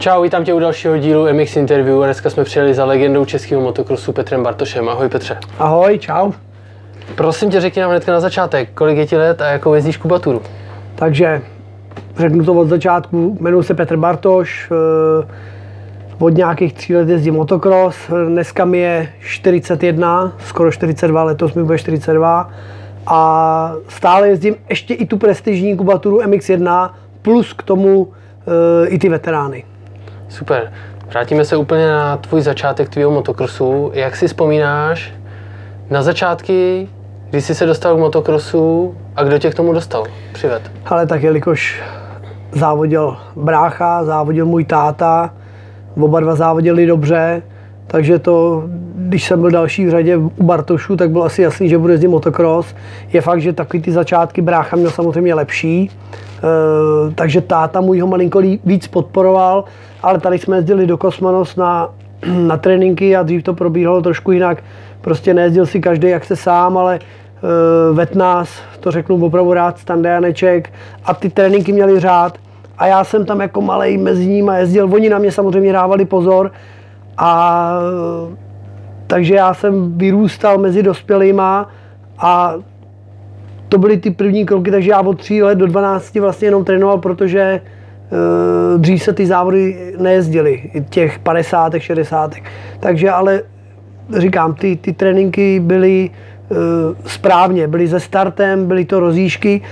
Čau, vítám tě u dalšího dílu MX Interview. Dneska jsme přijeli za legendou českého motokrosu Petrem Bartošem. Ahoj Petře. Ahoj, čau. Prosím tě, řekni nám hnedka na začátek, kolik je ti let a jakou jezdíš kubaturu? Takže řeknu to od začátku, jmenuji se Petr Bartoš, eh, od nějakých tří let jezdím motocross, dneska mi je 41, skoro 42, letos mi bude 42 a stále jezdím ještě i tu prestižní kubaturu MX1 plus k tomu eh, i ty veterány. Super. Vrátíme se úplně na tvůj začátek tvýho motokrosu. Jak si vzpomínáš na začátky, kdy jsi se dostal k motokrosu a kdo tě k tomu dostal? Přived. Ale tak jelikož závodil brácha, závodil můj táta, oba dva závodili dobře, takže to, když jsem byl další v řadě u Bartošu, tak bylo asi jasný, že bude jezdit motocross. Je fakt, že takový ty začátky brácha měl samozřejmě lepší, e, takže táta můj ho malinko víc podporoval, ale tady jsme jezdili do Kosmanos na, na tréninky a dřív to probíhalo trošku jinak. Prostě nejezdil si každý jak se sám, ale e, vet nás, to řeknu opravdu rád, Janeček a ty tréninky měly řád a já jsem tam jako malej mezi nimi jezdil, oni na mě samozřejmě dávali pozor a takže já jsem vyrůstal mezi dospělýma a to byly ty první kroky, takže já od 3 let do 12 vlastně jenom trénoval, protože uh, dřív se ty závody nejezdily, těch 50, 60. Takže ale říkám, ty, ty tréninky byly uh, správně, byly se startem, byly to rozíšky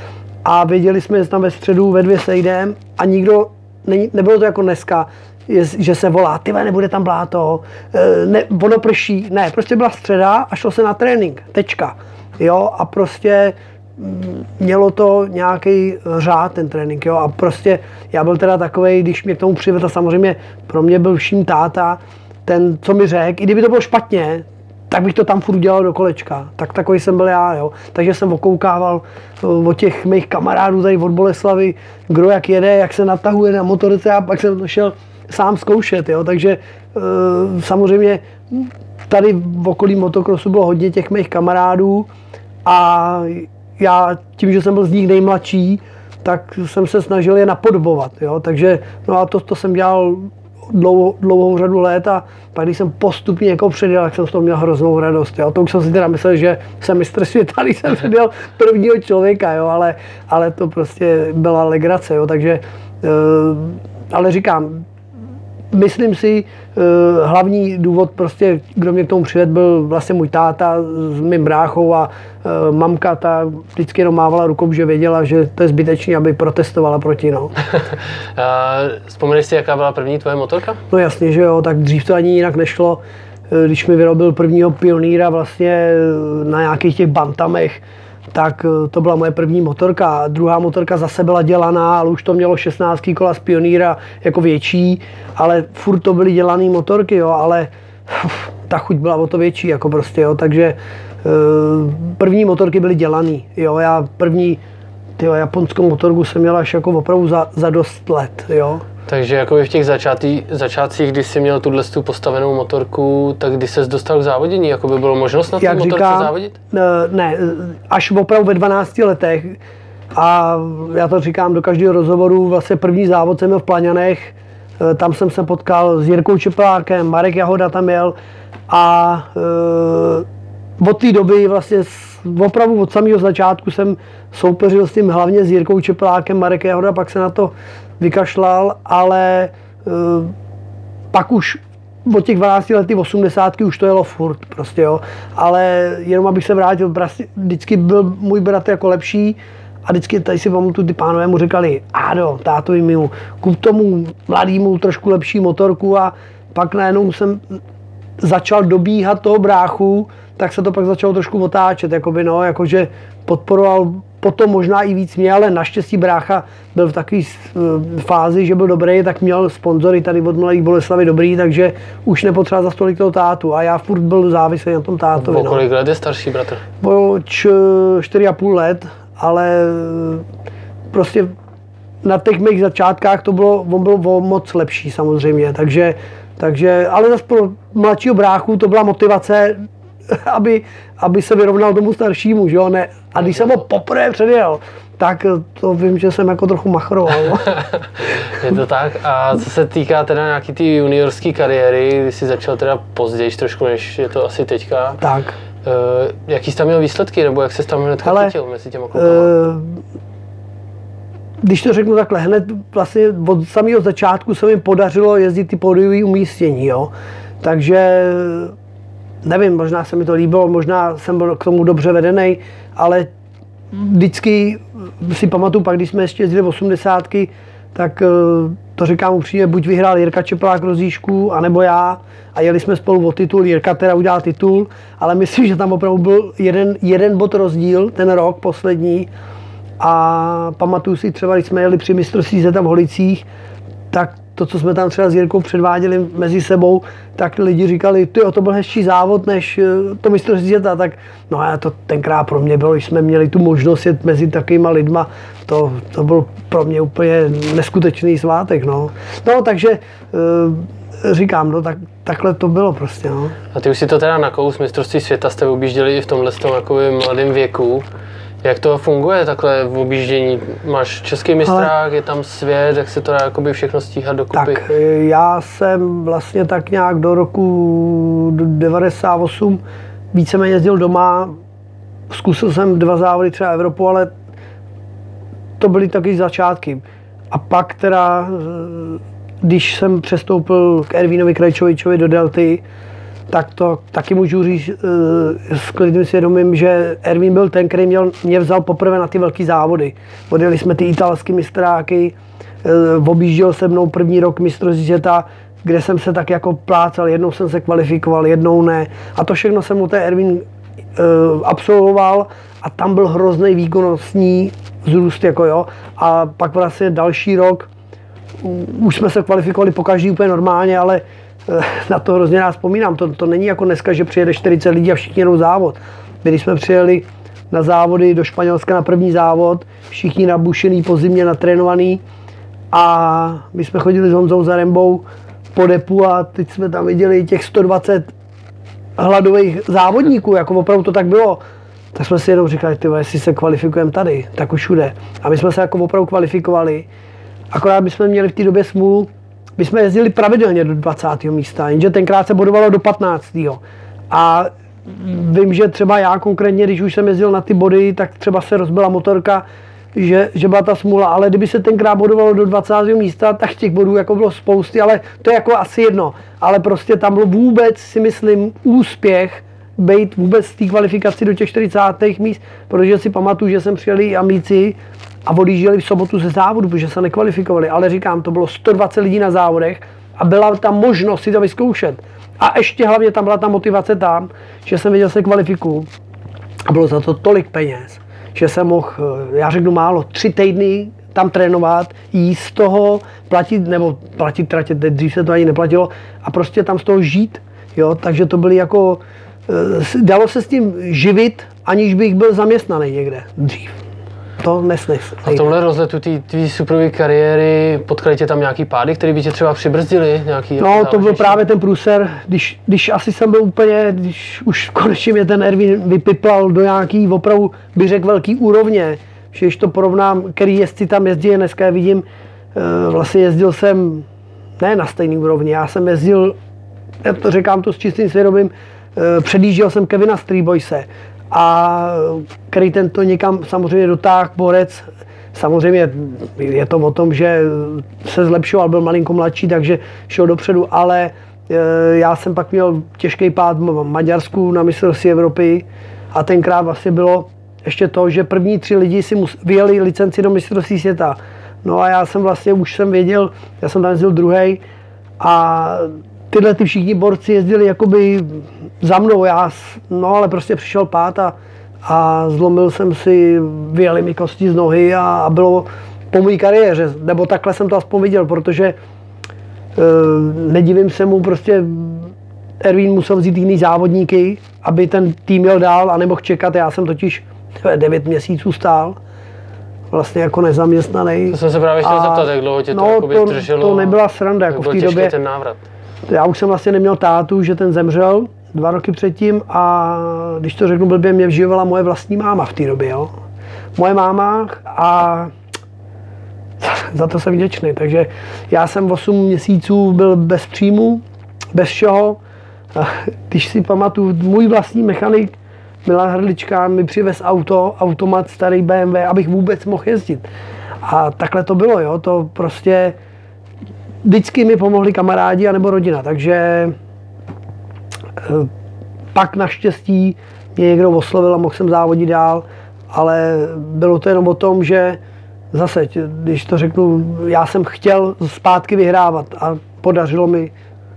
a věděli jsme, že tam ve středu ve dvě sejdem a nikdo, ne, nebylo to jako dneska, je, že se volá, ty nebude tam bláto, e, ne, ono prší, ne, prostě byla středa a šlo se na trénink, tečka, jo, a prostě mm, mělo to nějaký řád ten trénink, jo, a prostě já byl teda takový, když mě k tomu přivedl, samozřejmě pro mě byl vším táta, ten, co mi řekl, i kdyby to bylo špatně, tak bych to tam furt dělal do kolečka. Tak takový jsem byl já, jo. Takže jsem okoukával eh, od těch mých kamarádů tady od Boleslavy, kdo jak jede, jak se natahuje na motorce a pak jsem šel sám zkoušet, jo. Takže e, samozřejmě tady v okolí motokrosu bylo hodně těch mých kamarádů a já tím, že jsem byl z nich nejmladší, tak jsem se snažil je napodobovat, jo. Takže no a to, to jsem dělal dlouhou, dlouhou řadu let a pak když jsem postupně jako předjel, tak jsem z toho měl hroznou radost. Jo. To už jsem si teda myslel, že jsem mistr světa, když jsem předjel prvního člověka, jo, ale, ale to prostě byla legrace. Jo. Takže, eh, ale říkám, myslím si, eh, hlavní důvod prostě, kdo mě k tomu přivedl, byl vlastně můj táta s mým bráchou a eh, mamka ta vždycky jenom mávala rukou, že věděla, že to je zbytečné, aby protestovala proti. No. Vzpomeneš si, jaká byla první tvoje motorka? No jasně, že jo, tak dřív to ani jinak nešlo. Eh, když mi vyrobil prvního pionýra vlastně na nějakých těch bantamech, tak eh, to byla moje první motorka. Druhá motorka zase byla dělaná, ale už to mělo 16 kola z Pioníra jako větší, ale furt to byly dělané motorky, jo, ale uf, ta chuť byla o to větší, jako prostě, jo, takže eh, první motorky byly dělané, jo, já první tyjo, japonskou motorku jsem měl až jako opravdu za, za dost let, jo. Takže jako v těch začátí, začátcích, kdy jsi měl tuhle tu postavenou motorku, tak kdy ses dostal k závodění, jako by bylo možnost na té motorce říkám, závodit? Ne, až opravdu ve 12 letech. A já to říkám do každého rozhovoru, vlastně první závod jsem měl v Plaňanech, e, tam jsem se potkal s Jirkou Čeplákem, Marek Jahoda tam jel a e, od té doby vlastně opravdu od samého začátku jsem soupeřil s tím hlavně s Jirkou Čeplákem, Marek Jahoda pak se na to vykašlal, ale uh, pak už od těch 12 lety 80 už to jelo furt prostě, jo. Ale jenom abych se vrátil, prostě vždycky byl můj bratr jako lepší a vždycky tady si pamatuju, ty pánové mu říkali, Ádo, tátovi mi kup tomu mladýmu trošku lepší motorku a pak najednou jsem začal dobíhat toho bráchu, tak se to pak začalo trošku otáčet, jakoby no, jakože podporoval potom možná i víc mě, ale naštěstí brácha byl v takové eh, fázi, že byl dobrý, tak měl sponzory tady od Mladých Boleslavy dobrý, takže už nepotřeboval za stolik toho tátu a já furt byl závislý na tom tátovi. Po no. kolik let je starší bratr? Po 4,5 let, ale prostě na těch mých začátkách to bylo, on byl moc lepší samozřejmě, takže, takže ale zase pro mladšího bráchu to byla motivace, aby, aby se vyrovnal tomu staršímu, že jo, ne, A když jsem ho poprvé předjel, tak to vím, že jsem jako trochu machroval. Je to tak. A co se týká teda nějaký ty juniorské kariéry, kdy jsi začal teda později trošku, než je to asi teďka. tak. Uh, jaký jsi tam měl výsledky, nebo jak se tam hned chytil mezi těma klukama? Eh, když to řeknu takhle, hned vlastně od samého začátku se mi podařilo jezdit ty pódiové umístění, jo. Takže nevím, možná se mi to líbilo, možná jsem byl k tomu dobře vedený, ale vždycky si pamatuju, pak když jsme ještě jezdili v 80, tak eh, to říkám upřímně, buď vyhrál Jirka Čepelák rozíšku, anebo já a jeli jsme spolu o titul, Jirka teda udělal titul, ale myslím, že tam opravdu byl jeden, jeden bod rozdíl, ten rok poslední a pamatuju si třeba, když jsme jeli při mistrovství se tam v Holicích, tak to, co jsme tam třeba s Jirkou předváděli mezi sebou, tak lidi říkali, ty to byl hezčí závod než eh, to mistrovství světa, tak no a to tenkrát pro mě bylo, když jsme měli tu možnost jet mezi takovýma lidma, to, to byl pro mě úplně neskutečný svátek, no. No, takže e, říkám, no tak, takhle to bylo prostě, no. A ty už si to teda na kous mistrovství světa jste objížděli i v tomhle tom mladém věku. Jak to funguje takhle v objíždění? Máš český mistrák, je tam svět, jak se to dá jakoby všechno stíhat dokupy? Tak e, já jsem vlastně tak nějak do roku 98 víceméně jezdil doma. Zkusil jsem dva závody třeba Evropu, ale to byly taky začátky. A pak teda, e, když jsem přestoupil k Ervínovi Krajčovičovi do Delty, tak to taky můžu říct e, s klidným svědomím, že Ervín byl ten, který měl, mě vzal poprvé na ty velké závody. Odjeli jsme ty italské mistráky, e, objížděl se mnou první rok mistrovství světa, kde jsem se tak jako plácal, jednou jsem se kvalifikoval, jednou ne. A to všechno jsem mu ten Ervín e, absolvoval a tam byl hrozný výkonnostní vzrůst, jako jo. A pak vlastně další rok, u- už jsme se kvalifikovali po každý úplně normálně, ale eh, na to hrozně rád vzpomínám. To, to není jako dneska, že přijede 40 lidí a všichni jedou závod. My, když jsme přijeli na závody do Španělska na první závod, všichni nabušený, po zimě natrénovaný a my jsme chodili s Honzou Zarembou po depu a teď jsme tam viděli těch 120 hladových závodníků, jako opravdu to tak bylo. Tak jsme si jenom říkali, ty jestli se kvalifikujeme tady, tak už všude. A my jsme se jako opravdu kvalifikovali. Akorát my jsme měli v té době smůlu, my jsme jezdili pravidelně do 20. místa, jenže tenkrát se bodovalo do 15. A vím, že třeba já konkrétně, když už jsem jezdil na ty body, tak třeba se rozbila motorka, že, že byla ta smůla, ale kdyby se tenkrát bodovalo do 20. místa, tak těch bodů jako bylo spousty, ale to je jako asi jedno. Ale prostě tam byl vůbec, si myslím, úspěch být vůbec z té kvalifikaci do těch 40. míst, protože si pamatuju, že jsem přijeli i Amici a odjížděli v sobotu ze závodu, protože se nekvalifikovali, ale říkám, to bylo 120 lidí na závodech a byla tam možnost si to vyzkoušet. A ještě hlavně tam byla ta motivace tam, že jsem věděl, že se kvalifikuju a bylo za to tolik peněz, že jsem mohl, eh, já řeknu málo, tři týdny tam trénovat, jíst z toho, platit, nebo platit tratě, dřív se to ani neplatilo, a prostě tam z toho žít, jo, takže to byly jako, eh, dalo se s tím živit, aniž bych byl zaměstnaný někde dřív. To nesnes. A tomhle rozletu té tvý superové kariéry potkali tě tam nějaký pády, které by tě třeba přibrzdili? Nějaký No, to byl právě ten průser, když, když asi jsem byl úplně, když už konečně mě ten Erwin vypiplal do nějaký opravdu, bych řekl, velký úrovně. Že když to porovnám, který jezdci tam jezdí, dneska je vidím, eh, vlastně jezdil jsem, ne na stejný úrovni, já jsem jezdil, já to říkám to s čistým svědomím, eh, předjížděl jsem Kevina Streetboyse a který tento někam samozřejmě dotáhl borec, Samozřejmě je to o tom, že se zlepšoval, byl malinko mladší, takže šel dopředu, ale eh, já jsem pak měl těžký pád v Maďarsku na mistrovství Evropy a tenkrát vlastně bylo ještě to, že první tři lidi si mus, vyjeli licenci do mistrovství světa. No a já jsem vlastně už jsem věděl, já jsem tam jezdil druhý a tyhle ty všichni borci jezdili jakoby za mnou, já, no ale prostě přišel pád a, a zlomil jsem si, vyjeli mi kosti z nohy a, a bylo po mojí kariéře, nebo takhle jsem to aspoň viděl, protože e, nedivím se mu, prostě Erwin musel vzít jiný závodníky, aby ten tým jel dál a nemohl čekat, já jsem totiž 9 měsíců stál, vlastně jako nezaměstnaný. To jsem se právě chtěl A- zeptat, jak dlouho tě to no, to, to nebyla sranda, jak jako v té době. ten návrat. Já už jsem vlastně neměl tátu, že ten zemřel, dva roky předtím a když to řeknu blbě, mě vživovala moje vlastní máma v té době, jo. Moje máma a za to jsem vděčný. Takže já jsem 8 měsíců byl bez příjmu, bez všeho. A Když si pamatuju, můj vlastní mechanik Milan Hrdlička mi přivez auto, automat starý BMW, abych vůbec mohl jezdit. A takhle to bylo, jo, to prostě vždycky mi pomohli kamarádi anebo rodina, takže eh, pak naštěstí mě někdo oslovil a mohl jsem závodit dál, ale bylo to jenom o tom, že zase, když to řeknu, já jsem chtěl zpátky vyhrávat a podařilo mi,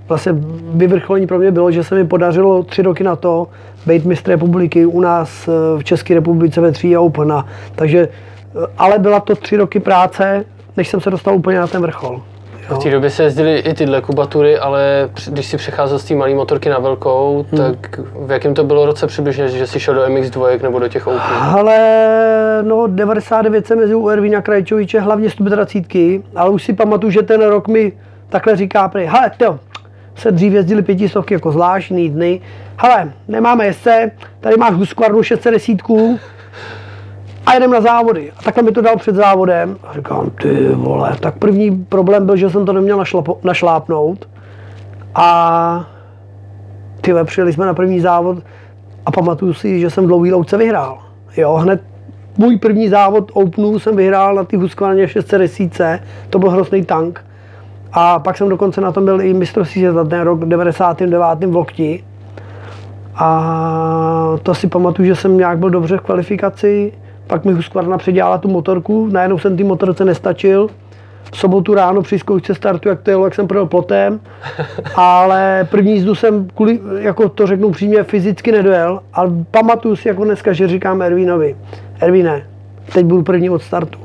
vlastně vyvrcholení pro mě bylo, že se mi podařilo tři roky na to být mistr republiky u nás eh, v České republice ve tří Open. A, takže, eh, ale byla to tři roky práce, než jsem se dostal úplně na ten vrchol. Jo. V té době se jezdily i tyhle kubatury, ale když si přecházel z té malé motorky na velkou, Hmm. tak v jakém to bylo roce přibližně, že jsi šel do MX2 nebo do těch Open? Ale no 99 jsem jezdil u Ervína Krajčoviče, hlavně 120, ale už si pamatuju, že ten rok mi takhle říká prý, hele, to, se dřív jezdili pětistovky jako zvláštní dny, hele, nemáme jezdce, tady máš Husqvarnu 610 a jedem na závody. A takhle mi to dal před závodem. A říkám, ty vole, tak první problém byl, že jsem to neměl našlapo, našlápnout. A ty přijeli jsme na první závod a pamatuju si, že jsem dlouhý louce vyhrál. Jo, hned můj první závod Openu jsem vyhrál na ty Husqvarně 610, to byl hrozný tank. A pak jsem dokonce na tom byl i mistrovství světa ten rok 99. v Lokti. A to si pamatuju, že jsem nějak byl dobře v kvalifikaci, pak mi Husqvarna předělala tu motorku, najednou jsem ty motorce nestačil. V sobotu ráno při zkoušce startu, jak to jelo, jak jsem projel plotem, ale první jízdu jsem, kvůli, jako to řeknu přímě, fyzicky nedojel, ale pamatuju si jako dneska, že říkám Ervínovi, Ervíne, teď budu první od startu.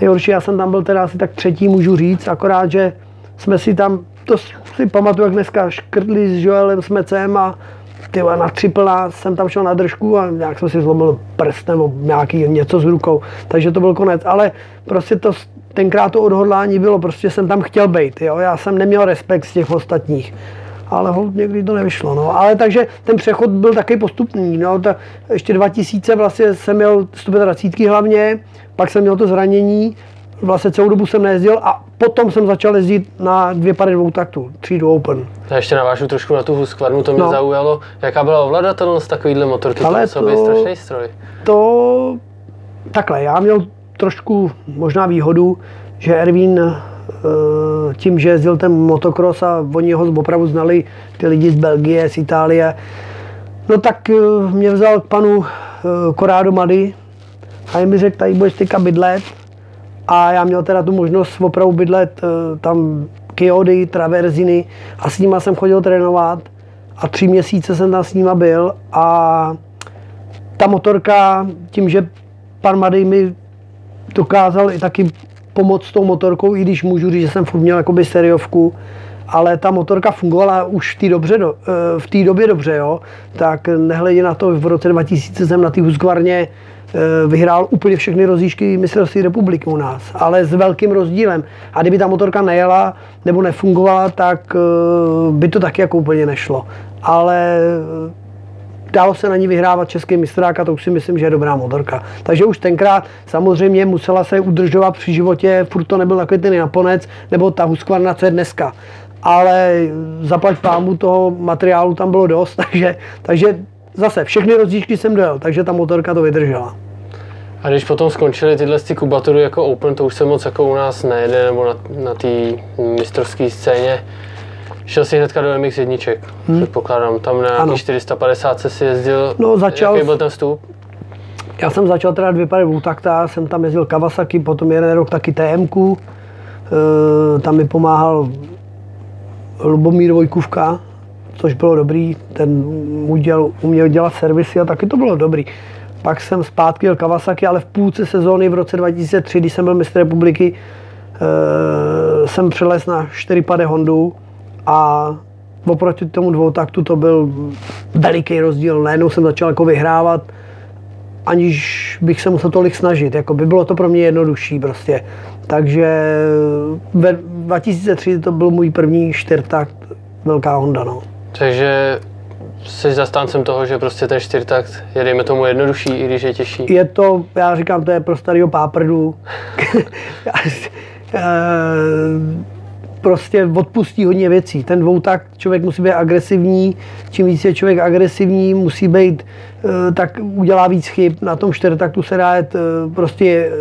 Nejhorší, já jsem tam byl teda asi tak třetí, můžu říct, akorát, že jsme si tam, to si pamatuju, jak dneska škrtli s Joelem Smecem a ty na triplá jsem tam šel na držku a nějak jsem si zlomil prst nebo nějaký něco s rukou, takže to byl konec. Ale prostě to, tenkrát to odhodlání bylo, prostě jsem tam chtěl být, jo? já jsem neměl respekt z těch ostatních. Ale hold, někdy to nevyšlo. No. Ale takže ten přechod byl taky postupný. No. Ta, ještě 2000 vlastně jsem měl 125 hlavně, pak jsem měl to zranění, vlastně celou dobu jsem nejezdil a potom jsem začal jezdit na dvě pary dvou taktů, třídu Open. Já ještě navážu trošku na tu Husqvarnu, to mě No. zaujalo. Jaká byla ovladatelnost takovýhle motorky? Ale to to- strašný stroj. to takhle, já měl trošku možná výhodu, že Ervín eh, tím, že jezdil ten motocross a oni ho opravdu znali, ty lidi z Belgie, z Itálie, no tak eh, mě vzal k panu eh, Corrado Mady a jim mi řekl, tady budeš teďka bydlet a já měl teda tu možnost opravdu bydlet eh, tam Kyody, Traverziny a s nima jsem chodil trénovat a tři měsíce jsem tam s nima byl a ta motorka, tím, že pan Madej mi dokázal i taky pomoct s tou motorkou, i když můžu říct, že jsem furt měl jakoby seriovku, ale ta motorka fungovala už v té dobře, do, eh, v té době dobře, jo. Tak nehledě na to, v roce 2000 jsem na té Husqvarně vyhrál úplně všechny rozjížďky mistrovství republiky u nás, ale s velkým rozdílem. A kdyby ta motorka nejela nebo nefungovala, tak eh, by to taky jako úplně nešlo. Ale dalo se na ní vyhrávat český mistrák a to už si myslím, že je dobrá motorka. Takže už tenkrát samozřejmě musela se udržovat při životě, furt to nebyl takový ten Japonec, nebo ta Husqvarna, co je dneska. Ale zaplať pámu toho materiálu tam bylo dost, takže, takže zase všechny rozdížky jsem dojel, takže ta motorka to vydržela. A když potom skončily tyhle ty kubatury jako Open, to už se moc jako u nás nejede, nebo na, na té mistrovské scéně. Šel si hnedka do MX jedniček, hmm. předpokládám. Tam na Ano. nějaký 450 se si jezdil. No, začal Jaký byl ten vstup? Já jsem začal teda dvě pary takta, jsem tam jezdil Kawasaki, potom jeden rok taky TMku, e, tam mi pomáhal Lubomír Vojkůvka, což bylo dobrý, ten udělal, uměl dělat servisy a taky to bylo dobrý. Pak jsem zpátky jel Kawasaki, ale v půlce sezóny v roce 2003, když jsem byl mistr republiky, e, jsem přelez na 4 pade Hondu a oproti tomu dvoutaktu to byl veliký rozdíl. Najednou jsem začal jako vyhrávat, aniž bych se musel tolik snažit. Jako by bylo to pro mě jednodušší prostě. Takže ve 2003 to byl můj první čtyřtakt velká Honda. No. Takže jsi zastáncem toho, že prostě ten čtyřtakt je, dejme tomu, jednodušší, i když je těžší? Je to, já říkám, to je pro starého páprdu. Eh, prostě odpustí hodně věcí. Ten dvoutak člověk musí být agresivní, čím víc je člověk agresivní, musí být, eh, tak udělá víc chyb. Na tom čtyřtaktu se dá jet eh, prostě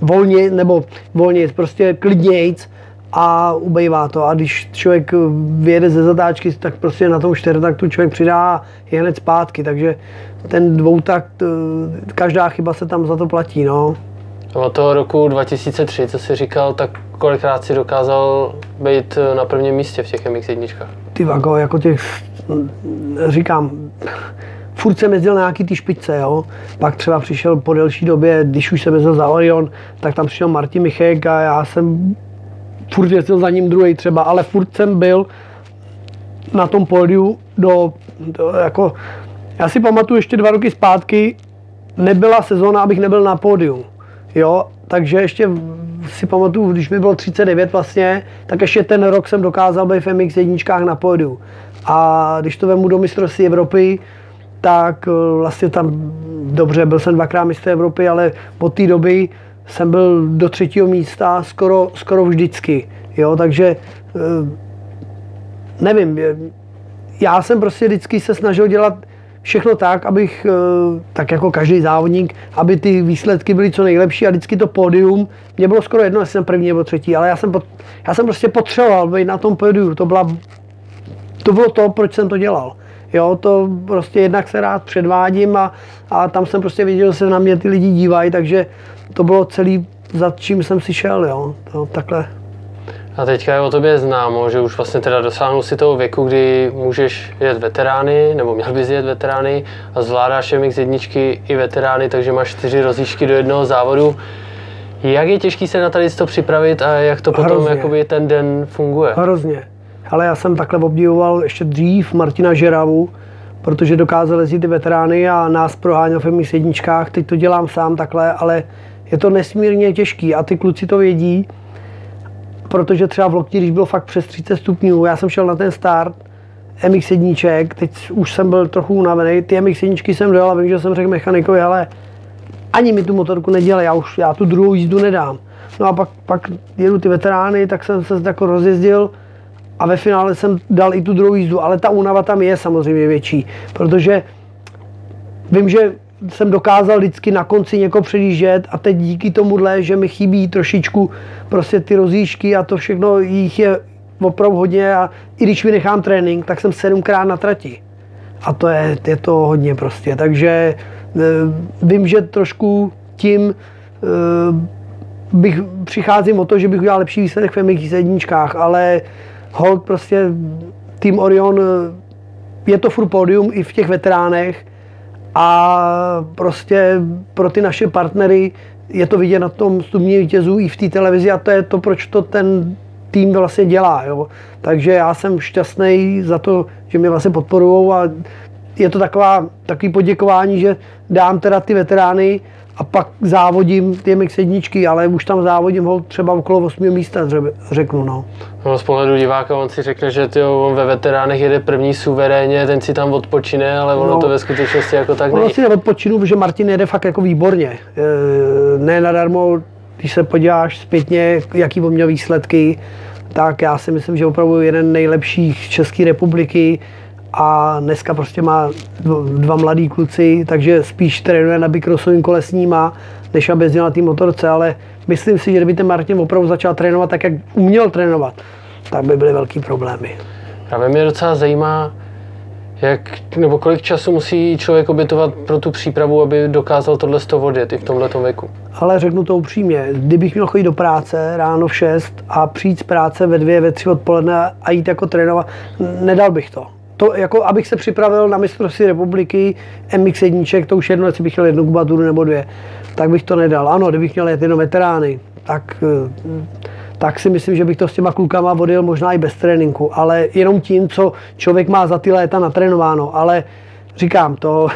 volně, nebo volně, prostě klidnějc a ubejvá to. A když člověk vyjede ze zatáčky, tak prostě na tom čtyřtaktu člověk přidá je hned zpátky. Takže ten dvoutakt, každá chyba se tam za to platí. No. Od toho roku 2003, co jsi říkal, tak kolikrát si dokázal být na prvním místě v těch MX1? Ty vago, jako těch, říkám, furt jsem jezdil na nějaký ty špičce, jo. Pak třeba přišel po delší době, když už jsem jezdil za Orion, tak tam přišel Martin Michek a já jsem furt jezdil za ním druhý třeba, ale furt jsem byl na tom pódiu do, do jako, já si pamatuju ještě dva roky zpátky, nebyla sezóna, abych nebyl na pódiu. Jo, takže ještě si pamatuju, když mi bylo 39 vlastně, tak ještě ten rok jsem dokázal být v MX jedničkách na pódiu. A když to vemu do mistrovství Evropy, tak eh, vlastně tam, dobře, byl jsem dvakrát mistr Evropy, ale od té doby jsem byl do třetího místa skoro, skoro vždycky. Jo, takže eh, nevím, já jsem prostě vždycky se snažil dělat všechno tak, abych, eh, tak jako každý závodník, aby ty výsledky byly co nejlepší a vždycky to pódium, mě bylo skoro jedno, jestli jsem první nebo třetí, ale já jsem, já jsem prostě potřeboval být na tom pódiu, to, byla, to bylo to, proč jsem to dělal. Jo, to prostě jednak se rád předvádím a, a tam jsem prostě viděl, že se na mě ty lidi dívají, takže to bylo celý, za čím jsem si šel, jo, to, takhle. A teďka je o tobě známo, že už vlastně teda dosáhnul si toho věku, kdy můžeš jet veterány, nebo měl bys jet veterány a zvládáš MX jedničky i veterány, takže máš čtyři rozjížďky do jednoho závodu. Jak je těžký se na tady to připravit a jak to potom Hrozně. jakoby ten den funguje? Hrozně. Ale já jsem takhle obdivoval ještě dřív Martina Žeravu, protože dokázal jezdit ty veterány a nás proháněl v MX jedničkách. Teď to dělám sám takhle, ale je to nesmírně těžký a ty kluci to vědí protože třeba v Lokti, když bylo fakt přes 30 stupňů, já jsem šel na ten start, MX jedniček, teď už jsem byl trochu unavený, ty MX jedničky jsem dojel a vím, že jsem řekl mechanikovi, ale ani mi tu motorku nedělej, já už já tu druhou jízdu nedám. No a pak, pak jedu ty veterány, tak jsem se jako rozjezdil a ve finále jsem dal i tu druhou jízdu, ale ta únava tam je samozřejmě větší, protože vím, že jsem dokázal vždycky na konci někoho předjíždět a teď díky tomuhle, že mi chybí trošičku prostě ty rozjížky a to všechno jich je opravdu hodně a i když vynechám trénink, tak jsem sedmkrát na trati. A to je, je to hodně prostě, takže e, vím, že trošku tím e, bych přicházím o to, že bych udělal lepší výsledek v MX jedničkách, ale hold prostě tým Orion e, je to furt pódium i v těch veteránech, a prostě pro ty naše partnery je to vidět na tom stupni vítězů i v té televizi a to je to, proč to ten tým vlastně dělá. Jo. Takže já jsem šťastný za to, že mě vlastně podporují a je to taková, takový poděkování, že dám teda ty veterány a pak závodím ty MX jedničky, ale už tam závodím ho třeba okolo 8 místa, řeknu. No. no. z pohledu diváka on si řekne, že tyjo, on ve veteránech jede první suverénně, ten si tam odpočine, ale ono no, to ve skutečnosti jako tak není. Ono si neodpočinu, protože Martin jede fakt jako výborně. E, ne nadarmo, když se podíváš zpětně, jaký on měl výsledky, tak já si myslím, že opravdu jeden nejlepších České republiky a dneska prostě má dva mladí kluci, takže spíš trénuje na bikrossovým kolesníma, než aby jezdil na té motorce, ale myslím si, že kdyby ten Martin opravdu začal trénovat tak, jak uměl trénovat, tak by byly velký problémy. Právě mě docela zajímá, jak, nebo kolik času musí člověk obětovat pro tu přípravu, aby dokázal tohle z toho odjet i v tomhle věku? Ale řeknu to upřímně, kdybych měl chodit do práce ráno v 6 a přijít z práce ve 2, ve 3 odpoledne a jít jako trénovat, nedal bych to to, jako abych se připravil na mistrovství republiky MX jedniček, to už jedno, jestli bych měl jednu kubaturu nebo dvě, tak bych to nedal. Ano, kdybych měl jet jenom veterány, tak, eh, tak si myslím, že bych to s těma klukama vodil možná i bez tréninku, ale jenom tím, co člověk má za ty léta natrénováno. Ale říkám, to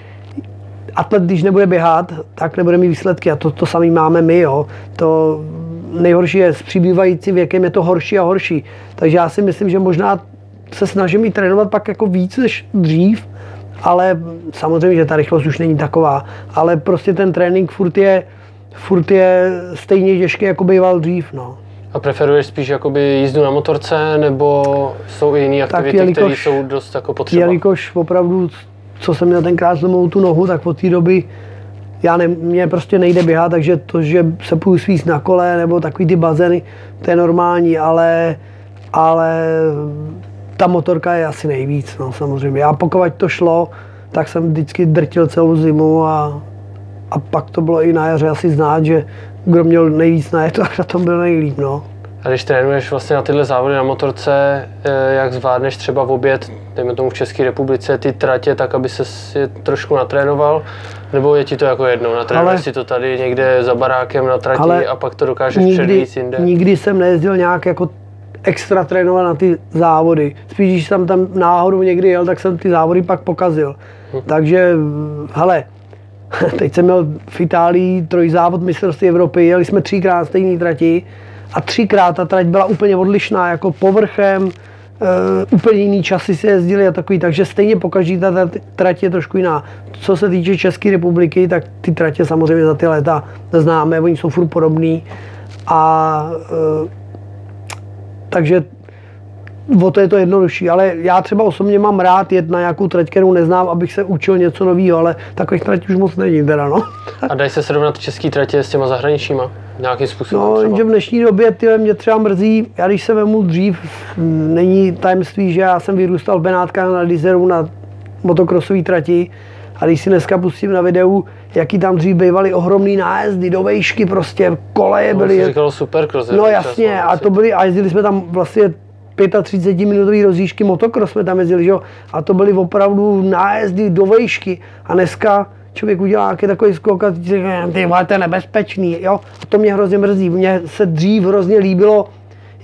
atlet, když nebude běhat, tak nebude mít výsledky a to, to samý máme my. Jo. To nejhorší je s přibývajícím věkem je to horší a horší. Takže já si myslím, že možná se snažím i trénovat pak jako víc než dřív, ale samozřejmě, že ta rychlost už není taková, ale prostě ten trénink furt je, furt je stejně těžký, jako býval dřív, no. A preferuješ spíš jakoby jízdu na motorce, nebo jsou i jiné aktivity, které jsou dost jako potřeba? Jelikož opravdu, co jsem měl tenkrát zlomou tu nohu, tak od té doby já ne, mě prostě nejde běhat, takže to, že se půjdu svíst na kole nebo takový ty bazény, to je normální, ale, ale ta motorka je asi nejvíc, no samozřejmě. Já pokud to šlo, tak jsem vždycky drtil celou zimu a, a pak to bylo i na jaře asi znát, že kdo měl nejvíc na tak na tom byl nejlíp, no. A když trénuješ vlastně na tyhle závody na motorce, eh, jak zvládneš třeba v oběd, dejme tomu v České republice, ty tratě, tak aby se si trošku natrénoval? Nebo je ti to jako jedno, natrénuješ ale, si to tady někde za barákem na trati a pak to dokážeš nikdy, předvíc jinde? Nikdy jsem nejezdil nějak jako extra trénoval na ty závody. Spíš, když jsem tam náhodou někdy jel, tak jsem ty závody pak pokazil. Hm. Takže, hele, teď jsem měl v Itálii trojzávod mistrovství Evropy, jeli jsme třikrát stejný trati a třikrát ta trať byla úplně odlišná, jako povrchem, uh, úplně jiný časy se jezdili a takový, takže stejně pokaždý ta trať je trošku jiná. Co se týče České republiky, tak ty tratě samozřejmě za ty léta známe, oni jsou furt podobný a uh, takže o to je to jednodušší, ale já třeba osobně mám rád jet na nějakou trať, kterou neznám, abych se učil něco nového, ale takových trať už moc není teda, no. A dají se srovnat český tratě s těma zahraničíma? Nějakým způsobem No, třeba? že v dnešní době ty mě třeba mrzí, já když se vemu dřív, není tajemství, že já jsem vyrůstal v Benátkách na Lizeru na motokrosové trati a když si dneska pustím na videu, jaký tam dřív bývaly ohromný nájezdy do vejšky, prostě koleje byly. No, říkalo supercross. No jasně, a to byly, a jezdili jsme tam vlastně 35 minutový rozjížky motocross jsme tam jezdili, že jo? A to byly opravdu nájezdy do vejšky. A dneska člověk udělá nějaký takový skok a říká, ty vole, to je nebezpečný, jo? A to mě hrozně mrzí. Mně se dřív hrozně líbilo,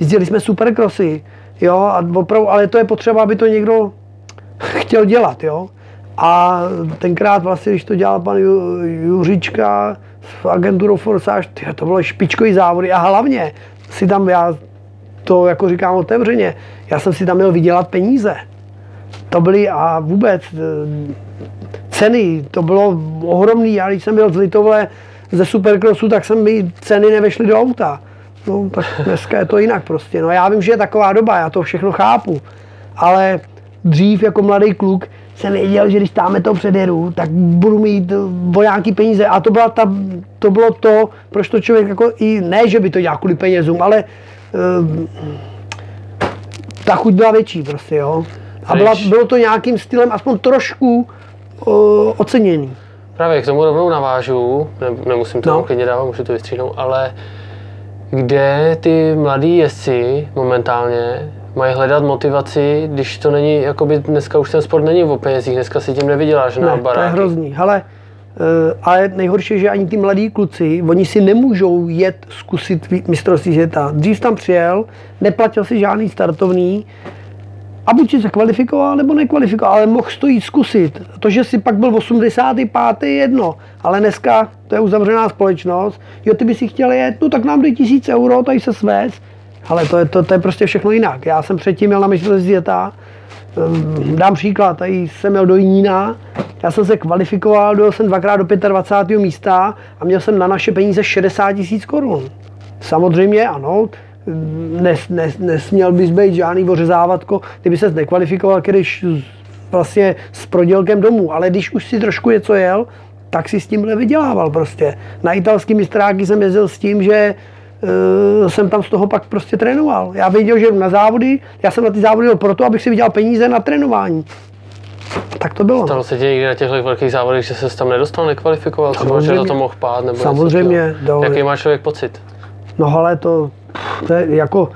jezdili jsme superkrosy, jo? A opravdu, ale to je potřeba, aby to někdo chtěl dělat, jo? A tenkrát vlastně, když to dělal pan Juřička s agenturou Forsáž, to bylo špičkový závody a hlavně si tam, já to jako říkám otevřeně, já jsem si tam měl vydělat peníze. To byly a vůbec eh, ceny, to bylo ohromný. Já když jsem byl z Litovle ze Supercrossu, tak jsem mi ceny nevešly do auta. No, tak dneska je to jinak prostě. No, já vím, že je taková doba, já to všechno chápu. Ale dřív jako mladý kluk jsem věděl, že když táme to předjedu, tak budu mít vojáky peníze. A to, byla ta, to bylo to, proč to člověk jako i, ne, že by to dělal kvůli penězům, ale uh, ta chuť byla větší prostě, jo. A byla, bylo to nějakým stylem aspoň trošku uh, oceněný. Právě k tomu rovnou navážu, ne, nemusím to no. klidně dávat, můžu to vystříhnout, ale kde ty mladí jezdci momentálně mají hledat motivaci, když to není, jakoby dneska už ten sport není o penězích, dneska si tím nevyděláš ne, na baráky. to je hrozný. Hele, ale nejhorší je, že ani ty mladí kluci, oni si nemůžou jet zkusit mistrovství světa. Dřív tam přijel, neplatil si žádný startovný, a buď si se kvalifikoval, nebo nekvalifikoval, ale mohl to jít zkusit. To, že si pak byl 85. je jedno, ale dneska to je uzavřená společnost. Jo, ty by si chtěl jet, no tak nám dej tisíc euro, tady se svést. Ale to je, to, to je prostě všechno jinak. Já jsem předtím měl na mistrovství světa, ehm, dám příklad, tady jsem měl do Jinína, já jsem se kvalifikoval, dojel jsem dvakrát do 25. místa a měl jsem na naše peníze 60 tisíc korun. Samozřejmě, ano, nes, nes, nesměl bys být žádný ořezávatko, kdyby se nekvalifikoval, když vlastně s prodělkem domů, ale když už si trošku něco jel, tak si s tímhle vydělával prostě. Na italský mistráky jsem jezdil s tím, že uh, jsem tam z toho pak prostě trénoval. Já věděl, že na závody, já jsem na ty závody jel proto, abych si vydělal peníze na trénování. Tak to bylo. Stalo se ti někdy na těch velkých závodech, že se tam nedostal, nekvalifikoval, třeba, že za to mohl pát? Nebo Samozřejmě. Jaký má člověk pocit? No ale to, to je jako,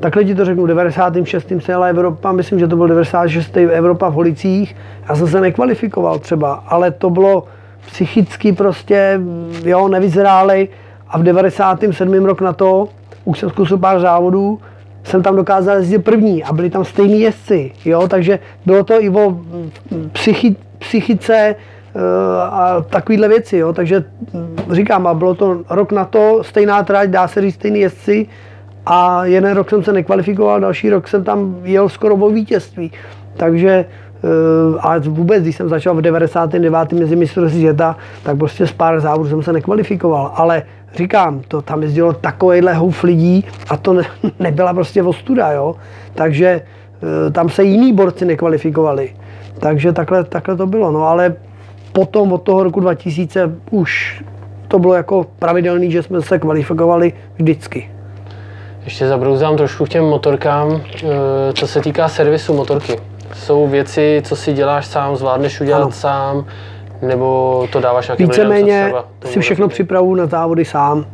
takhle ti to řeknu, 96. se jela Evropa, myslím, že to byl 96. Evropa v Holicích, já jsem se nekvalifikoval třeba, ale to bylo psychicky prostě, jo, nevyzrálej a v 97. rok na to, už jsem zkusil pár závodů, jsem tam dokázal jezdit první a byli tam stejní jezdci, jo, takže bylo to i o psychi, psychice, Eh, a takovéhle věci, jo. takže hm, říkám, a bylo to rok na to, stejná trať, dá se říct stejný jezdci a jeden rok jsem se nekvalifikoval, další rok jsem tam jel skoro o vítězství. Takže a vůbec, když jsem začal v 99. mezi mistrovství světa, tak prostě z pár závodů jsem se nekvalifikoval. Ale říkám, to tam jezdilo takovýhle houf lidí a to ne, nebyla prostě ostuda, jo. Takže eh, tam se jiní borci nekvalifikovali. Takže takhle, takhle to bylo. No ale potom od toho roku 2000 už to bylo jako pravidelný, že jsme se kvalifikovali vždycky. Ještě zabrouzám trošku k těm motorkám, eh, co se týká servisu motorky. Jsou věci, co si děláš sám, zvládneš udělat ano. sám, nebo to dáváš nějakým Víceméně si všechno připravu na závody sám. E,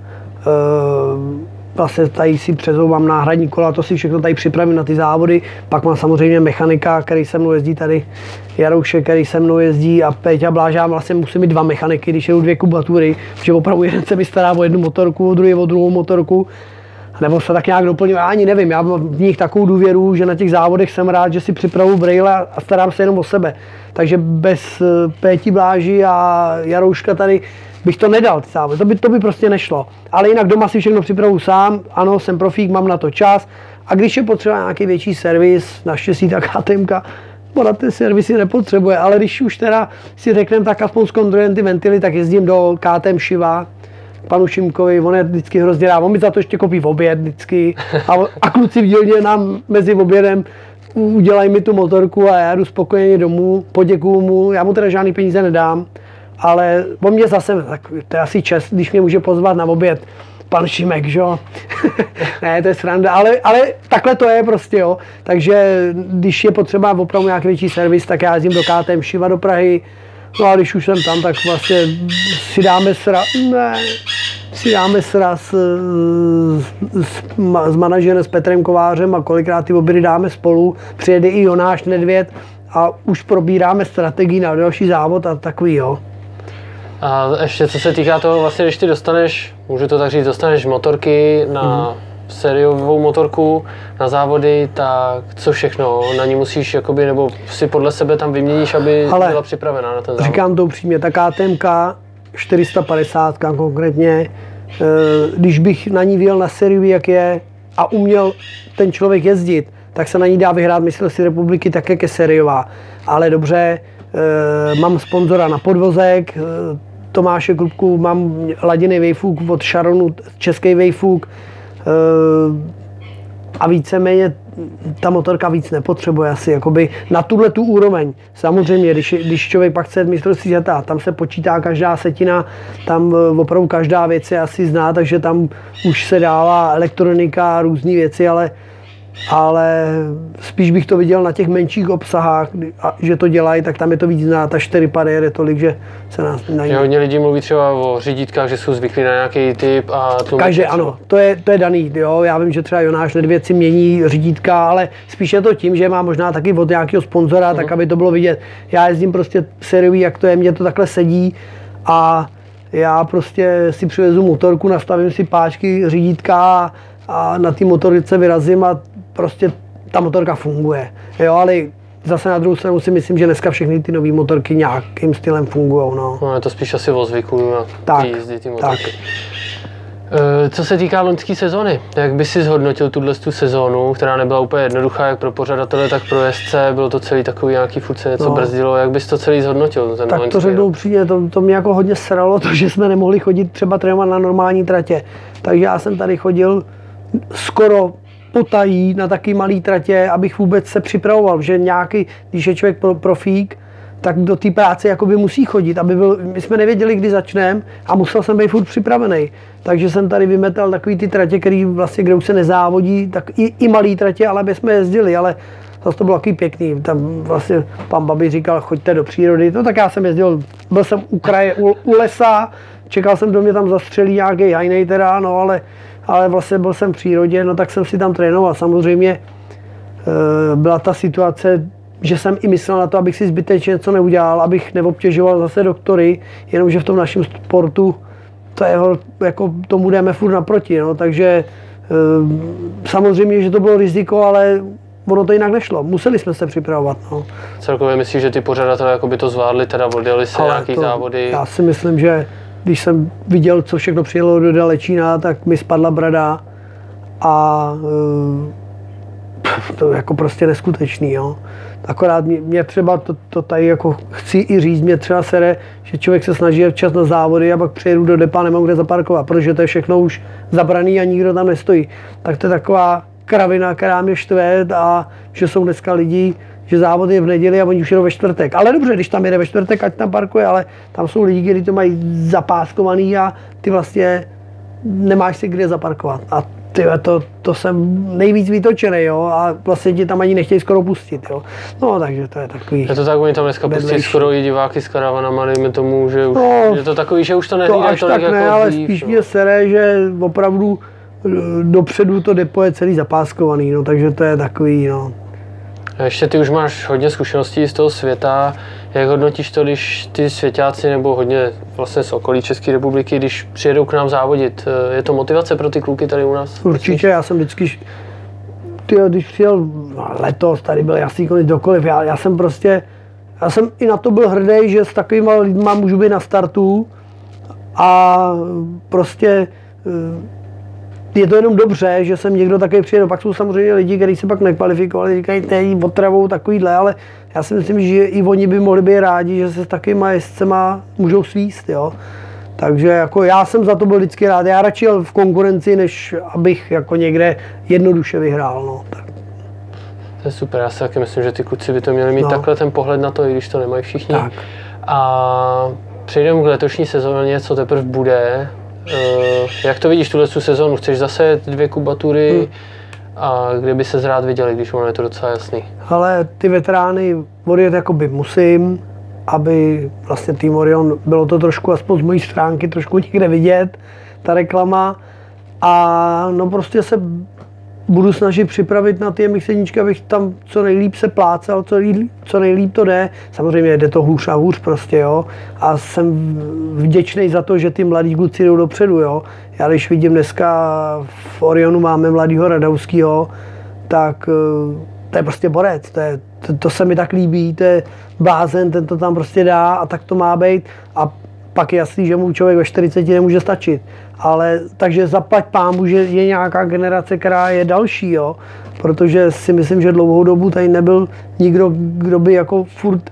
vlastně tady si přezouvám náhradní kola, to si všechno tady připravím na ty závody. Pak mám samozřejmě mechanika, který se mnou jezdí tady, Jarouše, který se mnou jezdí a Péťa Blážá, vlastně musím mít dva mechaniky, když jedou dvě kubatury, protože opravdu jeden se mi stará o jednu motorku, druhý o druhou motorku nebo se tak nějak doplňují, já ani nevím, já mám v nich takovou důvěru, že na těch závodech jsem rád, že si připravu brejle a starám se jenom o sebe. Takže bez eh, Péti Bláži a Jarouška tady bych to nedal, ty. To by, to by prostě nešlo. Ale jinak doma si všechno připravu sám, ano, jsem profík, mám na to čas. A když je potřeba nějaký větší servis, naštěstí ta KTMka, ona ty servisy nepotřebuje, ale když už teda si řekneme, tak aspoň zkontrolujeme ty ventily, tak jezdím do KTM Šiva, panu Šimkovi, on je vždycky hrozně rád, on mi za to ještě kopí v oběd vždycky a, a kluci v dílně nám mezi obědem udělají mi tu motorku a já jdu spokojeně domů, poděkuju mu, já mu teda žádný peníze nedám, ale on mě zase, tak to je asi čest, když mě může pozvat na oběd, pan Šimek, že jo? ne, to je sranda, ale, ale takhle to je prostě, jo. Takže když je potřeba opravdu nějaký větší servis, tak já jezdím do KTM Šiva do Prahy, No a když už jsem tam, tak vlastně si dáme sra... Ne, si dáme sraz s, s, s manažerem, s Petrem Kovářem a kolikrát ty obědy dáme spolu. Přijede i Jonáš Nedvěd a už probíráme strategii na další závod a takový, jo. A ještě co se týká toho, vlastně, když ty dostaneš, můžu to tak říct, dostaneš motorky na mm sériovou motorku na závody, tak co všechno na ní musíš, jakoby, nebo si podle sebe tam vyměníš, aby Ale byla připravená na ten závod? Říkám to upřímně, ta KTMK 450 konkrétně, eh, když bych na ní vyjel na sériu, jak je, a uměl ten člověk jezdit, tak se na ní dá vyhrát mistrovství republiky tak, jak je sériová. Ale dobře, eh, mám sponzora na podvozek, eh, Tomáše Krupku, mám laděný vejfuk od Sharonu, český vejfuk, a víceméně ta motorka víc nepotřebuje asi jakoby na tuhle tu úroveň. Samozřejmě, když, když člověk pak chce mistrovství světa, tam se počítá každá setina, tam eh, opravdu každá věc je asi zná, takže tam už se dává elektronika různé věci, ale ale spíš bych to viděl na těch menších obsahách, a, že to dělají, tak tam je to víc na ta 4 pady jede tolik, že se nás najde. Hodně lidí mluví třeba o řídítkách, že jsou zvyklí na nějaký typ a to Každý, ano, to je, to je daný, jo, já vím, že třeba Jonáš Nedvěd si mění řídítka, ale spíš je to tím, že má možná taky od nějakého sponzora, uh-huh. tak aby to bylo vidět. Já jezdím prostě sériový, jak to je, mě to takhle sedí a já prostě si přivezu motorku, nastavím si páčky, řídítka a na té motorice vyrazím a prostě ta motorka funguje. Jo, ale zase na druhou stranu si myslím, že dneska všechny ty nové motorky nějakým stylem fungují. No. no. je to spíš asi o zvyku na tak, jízdy ty motorky. Tak. Eh, co se týká loňské sezony, jak bys si zhodnotil tuhle tu sezónu, která nebyla úplně jednoduchá, jak pro pořadatele, tak pro jezdce, bylo to celý takový nějaký fuce, něco no. brzdilo, jak bys to celý zhodnotil? Ten tak to řeknu upřímně, to, to mě jako hodně sralo, to, že jsme nemohli chodit třeba trénovat na normální tratě. Takže já jsem tady chodil skoro potají na taky malý tratě, abych vůbec se připravoval, že nějaký, když je člověk pro, profík, tak do té práce jakoby musí chodit, aby byl, my jsme nevěděli, kdy začneme a musel jsem být furt připravený. Takže jsem tady vymetal takový ty tratě, který vlastně, kde už se nezávodí, tak i, i malý tratě, ale aby jsme jezdili, ale zase to bylo takový pěkný. Tam vlastně pan Babi říkal, choďte do přírody. No tak já jsem jezdil, byl jsem u kraje, u, u lesa, čekal jsem, do mě tam zastřelí nějaký jiný teda, no ale ale vlastně byl jsem v přírodě, no tak jsem si tam trénoval. Samozřejmě eh, byla ta situace, že jsem i myslel na to, abych si zbytečně něco neudělal, abych neobtěžoval zase doktory, jenomže v tom našem sportu to je, jako tomu jdeme furt naproti, no, takže eh, samozřejmě, že to bylo riziko, ale ono to jinak nešlo. Museli jsme se připravovat. No. Celkově myslíš, že ty pořadatelé by to zvládli, teda odjeli se nějaký závody? Já si myslím, že když jsem viděl, co všechno přijelo do Dalečína, tak mi spadla brada a e, to je jako prostě neskutečný, jo. Akorát mě, mě třeba to, to tady jako chci i říct, mě třeba sere, že člověk se snaží včas na závody a pak přijedu do depa nemám kde zaparkovat, protože to je všechno už zabraný a nikdo tam nestojí. Tak to je taková kravina, která mě štve a že jsou dneska lidi, že závod je v neděli a oni už jedou ve čtvrtek. Ale dobře, když tam jede ve čtvrtek, ať tam parkuje, ale tam jsou lidi, kteří to mají zapáskovaný a ty vlastně nemáš si kde zaparkovat. A ty, to, to jsem nejvíc vytočený, jo, a vlastně ti tam ani nechtějí skoro pustit, jo. No, takže to je takový... Je to tak, oni tam dneska pustí skoro i diváky s karavanama, dejme tomu, že už, no, je to takový, že už to nehlídají to až tak jako ne, ale dřív, spíš no. mě sere, že opravdu eh, dopředu to depo je celý zapáskovaný, no, takže to je takový, no. Ještě ty už máš hodně zkušeností z toho světa. Jak hodnotíš to, když ty světáci nebo hodně vlastně z okolí České republiky, když přijedou k nám závodit? Eh, je to motivace pro ty kluky tady u nás? Určitě, já jsem vždycky, ty, když přijel letos, tady byl jasný konec dokoliv, já, já jsem prostě, já jsem i na to byl hrdý, že s takovými lidmi můžu být na startu a prostě eh, je to jenom dobře, že jsem někdo takový přijel. Pak jsou samozřejmě lidi, kteří se pak nekvalifikovali, říkají, teď potravou takovýhle, ale já si myslím, že i oni by mohli být rádi, že se s takovýma jezdcema můžou svíst, jo. Takže jako já jsem za to byl vždycky rád. Já radši jel v konkurenci, než abych jako někde jednoduše vyhrál. No. Tak. To je super, já si taky myslím, že ty kluci by to měli mít no. takhle ten pohled na to, i když to nemají všichni. Tak. A přejdeme k letošní sezóně, co teprve bude. Uh, jak to vidíš tuhle sezónu? Chceš zase dvě kubatury? Hmm. A kde by se rád viděli, když ono je to docela jasný? Ale ty veterány odjet jakoby musím, aby vlastně tým Orion bylo to trošku aspoň z mojí stránky trošku někde vidět, ta reklama. A no prostě se budu snažit připravit na ty mixedničky, abych tam co nejlíp se plácal, co co nejlíp to jde. Samozřejmě jde to hůř a hůř prostě, jo. A jsem vděčný za to, že ty mladí kluci jdou dopředu, jo. Já když vidím dneska v Orionu máme mladýho Radauskýho, tak eh, to je prostě borec, to, je, to, to se mi tak líbí, to je blázen, ten to tam prostě dá a tak to má být. A pak je jasný, že mu člověk ve 40 nemůže stačit. Ale takže zaplať pámu, že je nějaká generace, která je další, jo. Protože si myslím, že dlouhou dobu tady nebyl nikdo, kdo by jako furt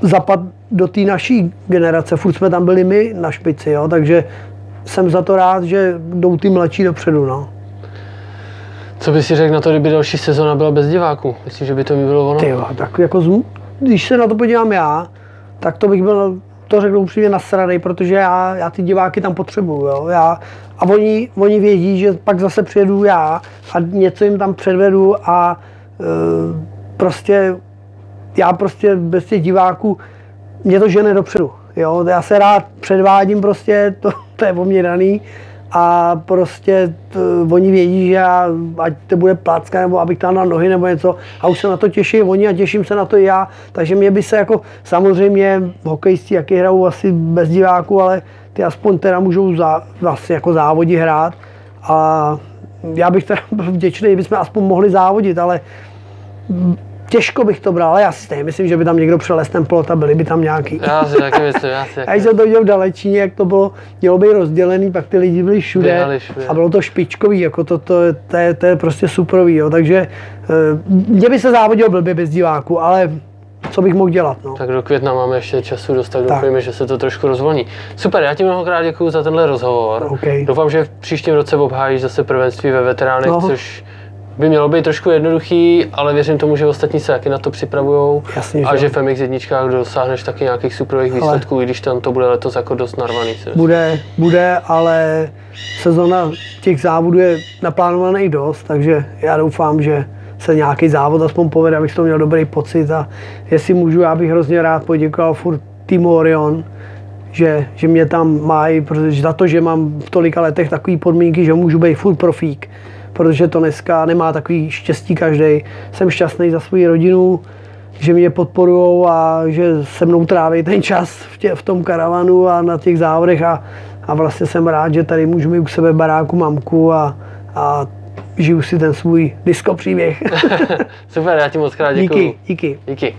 zapad do té naší generace. Furt jsme tam byli my na špici, jo. Takže jsem za to rád, že jdou ty mladší dopředu, no. Co bys si řekl na to, kdyby další sezona byla bez diváků? Myslíš, že by to mi bylo ono? Ty tak jako z, když se na to podívám já, tak to bych byl to řeknu upřímně nasranej, protože já, já ty diváky tam potřebuju. Jo? Já, a oni, oni vědí, že pak zase přijedu já a něco jim tam předvedu a e, prostě já prostě bez těch diváků mě to žene dopředu. Jo? Já se rád předvádím prostě, to, to je o mě daný a prostě t, oni vědí, že já, ať to bude placka, nebo abych tam na nohy nebo něco a už se na to těší oni a těším se na to i já, takže mě by se jako samozřejmě hokejisti, jaký hrajou asi bez diváků, ale ty aspoň teda můžou za, vlastně jako závodi hrát. A já bych teda byl vděčný, kdybychom aspoň mohli závodit, ale těžko bych to bral, ale já si myslím, že by tam někdo přelez ten plot a byli by tam nějaký. Já si taky myslím, já si taky. A když jsem to viděl v Dalečíně, jak to bylo, mělo být rozdělený, pak ty lidi byli všude, všude. a bylo to špičkový, jako to, to, to, je, to je prostě superový, jo. takže eh, mě by se závodil blbě bez diváků, ale co bych mohl dělat. No. Tak do května máme ještě času dost, tak doufejme, že se to trošku rozvolní. Super, já ti mnohokrát děkuji za tenhle rozhovor. Okay. Doufám, že v příštím roce obhájíš zase prvenství ve veteránech, no. což by mělo být trošku jednoduchý, ale věřím tomu, že ostatní se taky na to připravují. A že v MX jedničkách dosáhneš taky nějakých superových výsledků, i když tam to bude letos jako dost narvaný. Bude, bude, ale sezona těch závodů je naplánovaný dost, takže já doufám, že se nějaký závod aspoň povede, abych to měl dobrý pocit a jestli můžu, já bych hrozně rád poděkoval furt týmu Orion, že, že mě tam mají, protože za to, že mám v tolika letech takové podmínky, že můžu být furt profík protože to dneska nemá takový štěstí každý. Jsem šťastný za svou rodinu, že mě podporují a že se mnou tráví ten čas v, tě, v tom karavanu a na těch závodech a, a vlastně jsem rád, že tady můžu mít u sebe baráku mamku a, a žiju si ten svůj disco příběh. Super, já ti moc krát děkuji. Díky, díky. Díky.